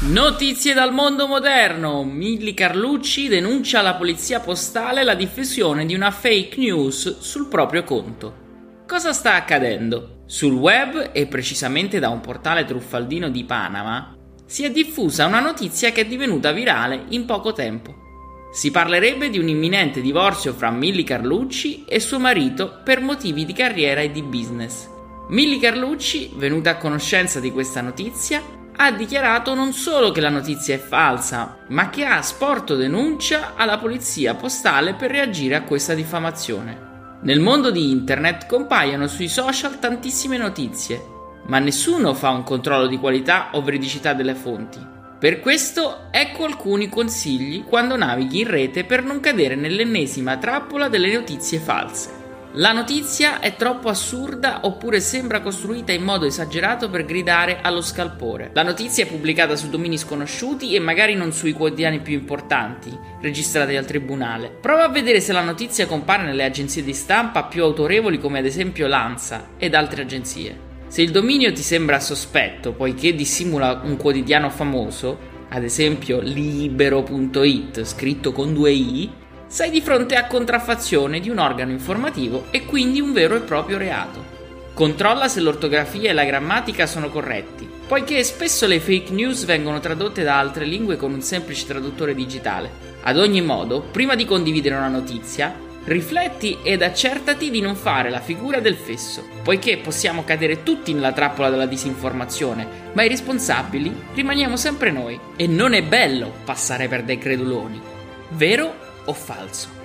Notizie dal mondo moderno. Milli Carlucci denuncia alla polizia postale la diffusione di una fake news sul proprio conto. Cosa sta accadendo? Sul web e precisamente da un portale truffaldino di Panama si è diffusa una notizia che è divenuta virale in poco tempo. Si parlerebbe di un imminente divorzio fra Milli Carlucci e suo marito per motivi di carriera e di business. Milli Carlucci, venuta a conoscenza di questa notizia, ha dichiarato non solo che la notizia è falsa, ma che ha sporto denuncia alla polizia postale per reagire a questa diffamazione. Nel mondo di internet compaiono sui social tantissime notizie, ma nessuno fa un controllo di qualità o veridicità delle fonti. Per questo ecco alcuni consigli quando navighi in rete per non cadere nell'ennesima trappola delle notizie false. La notizia è troppo assurda oppure sembra costruita in modo esagerato per gridare allo scalpore. La notizia è pubblicata su domini sconosciuti e magari non sui quotidiani più importanti, registrati al tribunale. Prova a vedere se la notizia compare nelle agenzie di stampa più autorevoli come ad esempio Lanza ed altre agenzie. Se il dominio ti sembra sospetto poiché dissimula un quotidiano famoso, ad esempio libero.it scritto con due i, sei di fronte a contraffazione di un organo informativo e quindi un vero e proprio reato. Controlla se l'ortografia e la grammatica sono corretti, poiché spesso le fake news vengono tradotte da altre lingue con un semplice traduttore digitale. Ad ogni modo, prima di condividere una notizia, rifletti ed accertati di non fare la figura del fesso, poiché possiamo cadere tutti nella trappola della disinformazione, ma i responsabili rimaniamo sempre noi. E non è bello passare per dei creduloni. Vero o falso?